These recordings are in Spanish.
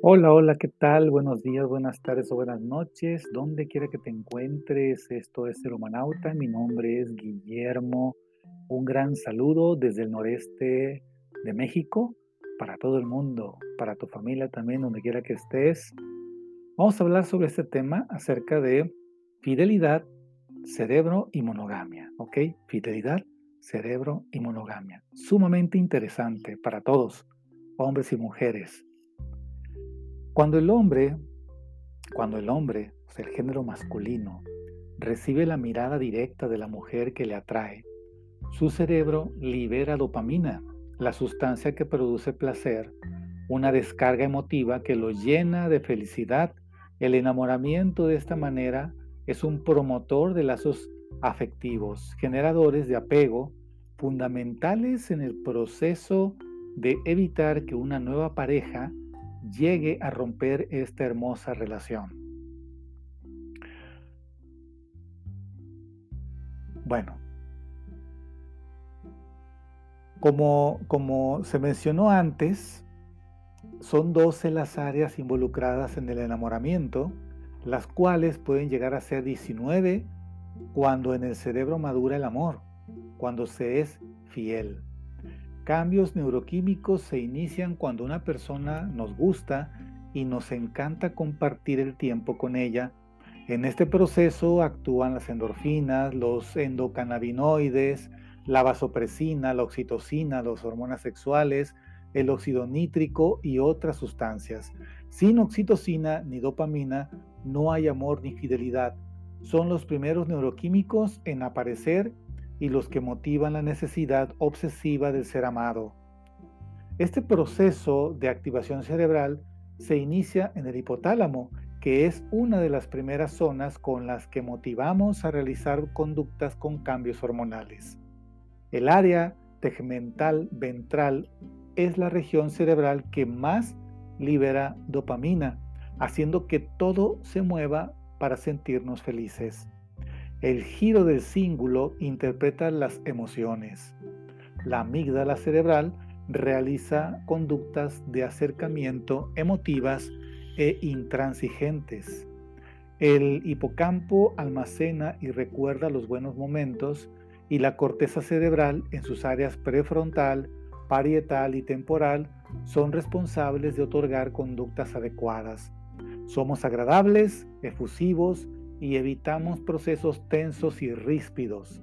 Hola, hola, ¿qué tal? Buenos días, buenas tardes o buenas noches, donde quiera que te encuentres. Esto es El Humanauta. Mi nombre es Guillermo. Un gran saludo desde el noreste de México para todo el mundo, para tu familia también, donde quiera que estés. Vamos a hablar sobre este tema acerca de fidelidad, cerebro y monogamia, ¿ok? Fidelidad, cerebro y monogamia. Sumamente interesante para todos, hombres y mujeres. Cuando el hombre, cuando el hombre, o sea, el género masculino, recibe la mirada directa de la mujer que le atrae, su cerebro libera dopamina, la sustancia que produce placer, una descarga emotiva que lo llena de felicidad. El enamoramiento de esta manera es un promotor de lazos afectivos, generadores de apego, fundamentales en el proceso de evitar que una nueva pareja llegue a romper esta hermosa relación. Bueno, como, como se mencionó antes, son 12 las áreas involucradas en el enamoramiento, las cuales pueden llegar a ser 19 cuando en el cerebro madura el amor, cuando se es fiel. Cambios neuroquímicos se inician cuando una persona nos gusta y nos encanta compartir el tiempo con ella. En este proceso actúan las endorfinas, los endocannabinoides, la vasopresina, la oxitocina, las hormonas sexuales, el óxido nítrico y otras sustancias. Sin oxitocina ni dopamina no hay amor ni fidelidad. Son los primeros neuroquímicos en aparecer y los que motivan la necesidad obsesiva del ser amado. Este proceso de activación cerebral se inicia en el hipotálamo, que es una de las primeras zonas con las que motivamos a realizar conductas con cambios hormonales. El área tegmental ventral es la región cerebral que más libera dopamina, haciendo que todo se mueva para sentirnos felices. El giro del cíngulo interpreta las emociones. La amígdala cerebral realiza conductas de acercamiento emotivas e intransigentes. El hipocampo almacena y recuerda los buenos momentos y la corteza cerebral en sus áreas prefrontal, parietal y temporal son responsables de otorgar conductas adecuadas. Somos agradables, efusivos, y evitamos procesos tensos y ríspidos.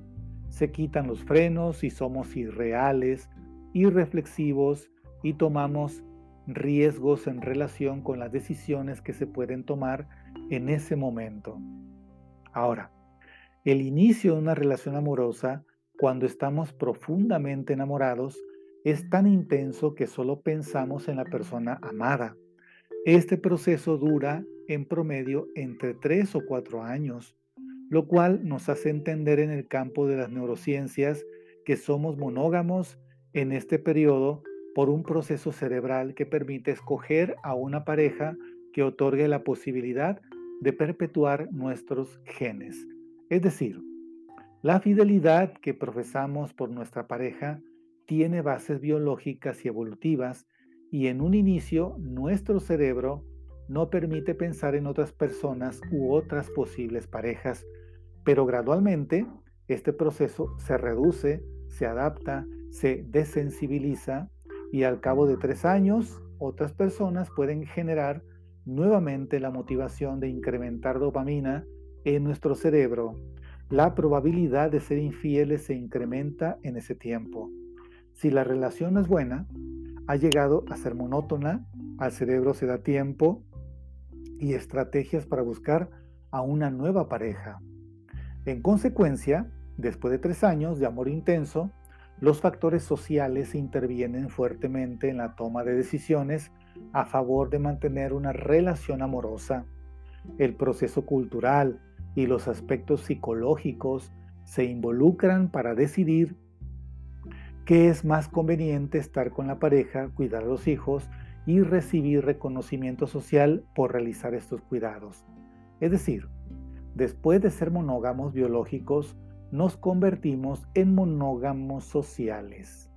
Se quitan los frenos y somos irreales, irreflexivos y tomamos riesgos en relación con las decisiones que se pueden tomar en ese momento. Ahora, el inicio de una relación amorosa, cuando estamos profundamente enamorados, es tan intenso que solo pensamos en la persona amada. Este proceso dura en promedio entre 3 o 4 años, lo cual nos hace entender en el campo de las neurociencias que somos monógamos en este periodo por un proceso cerebral que permite escoger a una pareja que otorgue la posibilidad de perpetuar nuestros genes. Es decir, la fidelidad que profesamos por nuestra pareja tiene bases biológicas y evolutivas y en un inicio nuestro cerebro no permite pensar en otras personas u otras posibles parejas, pero gradualmente este proceso se reduce, se adapta, se desensibiliza y al cabo de tres años otras personas pueden generar nuevamente la motivación de incrementar dopamina en nuestro cerebro. La probabilidad de ser infieles se incrementa en ese tiempo. Si la relación es buena, ha llegado a ser monótona, al cerebro se da tiempo y estrategias para buscar a una nueva pareja. En consecuencia, después de tres años de amor intenso, los factores sociales intervienen fuertemente en la toma de decisiones a favor de mantener una relación amorosa. El proceso cultural y los aspectos psicológicos se involucran para decidir qué es más conveniente estar con la pareja, cuidar a los hijos y recibir reconocimiento social por realizar estos cuidados. Es decir, después de ser monógamos biológicos, nos convertimos en monógamos sociales.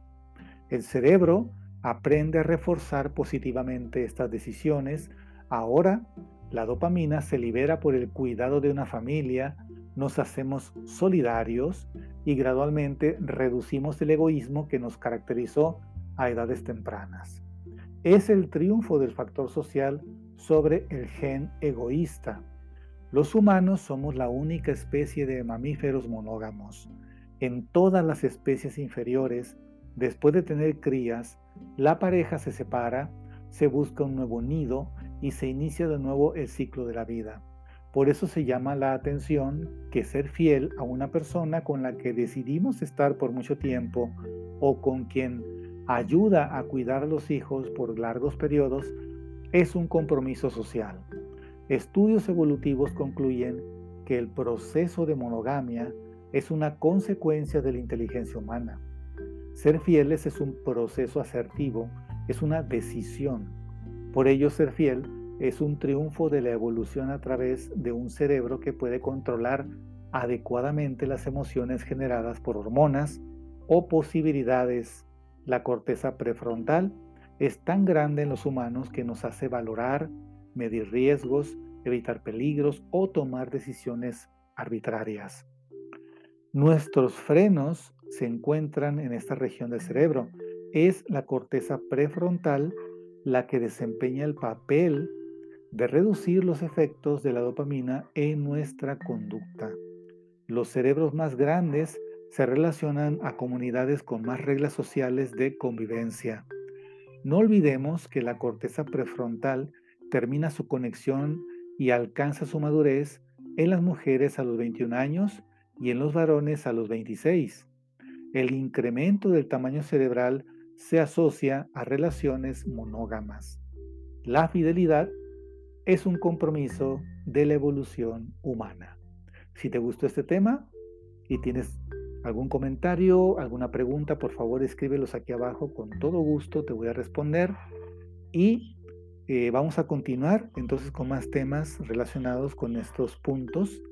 El cerebro aprende a reforzar positivamente estas decisiones. Ahora, la dopamina se libera por el cuidado de una familia, nos hacemos solidarios y gradualmente reducimos el egoísmo que nos caracterizó a edades tempranas. Es el triunfo del factor social sobre el gen egoísta. Los humanos somos la única especie de mamíferos monógamos. En todas las especies inferiores, después de tener crías, la pareja se separa, se busca un nuevo nido y se inicia de nuevo el ciclo de la vida. Por eso se llama la atención que ser fiel a una persona con la que decidimos estar por mucho tiempo o con quien ayuda a cuidar a los hijos por largos periodos es un compromiso social. Estudios evolutivos concluyen que el proceso de monogamia es una consecuencia de la inteligencia humana. Ser fieles es un proceso asertivo, es una decisión. Por ello, ser fiel es un triunfo de la evolución a través de un cerebro que puede controlar adecuadamente las emociones generadas por hormonas o posibilidades. La corteza prefrontal es tan grande en los humanos que nos hace valorar, medir riesgos, evitar peligros o tomar decisiones arbitrarias. Nuestros frenos se encuentran en esta región del cerebro. Es la corteza prefrontal la que desempeña el papel de reducir los efectos de la dopamina en nuestra conducta. Los cerebros más grandes se relacionan a comunidades con más reglas sociales de convivencia. No olvidemos que la corteza prefrontal termina su conexión y alcanza su madurez en las mujeres a los 21 años y en los varones a los 26. El incremento del tamaño cerebral se asocia a relaciones monógamas. La fidelidad es un compromiso de la evolución humana. Si te gustó este tema y tienes algún comentario, alguna pregunta, por favor escríbelos aquí abajo. Con todo gusto te voy a responder. Y eh, vamos a continuar entonces con más temas relacionados con estos puntos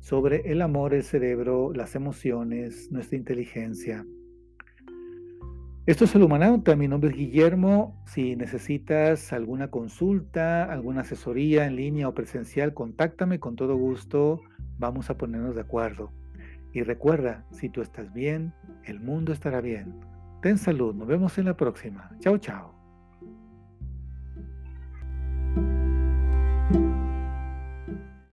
sobre el amor, el cerebro, las emociones, nuestra inteligencia. Esto es el Humanauta, mi nombre es Guillermo. Si necesitas alguna consulta, alguna asesoría en línea o presencial, contáctame con todo gusto. Vamos a ponernos de acuerdo. Y recuerda, si tú estás bien, el mundo estará bien. Ten salud, nos vemos en la próxima. Chao, chao.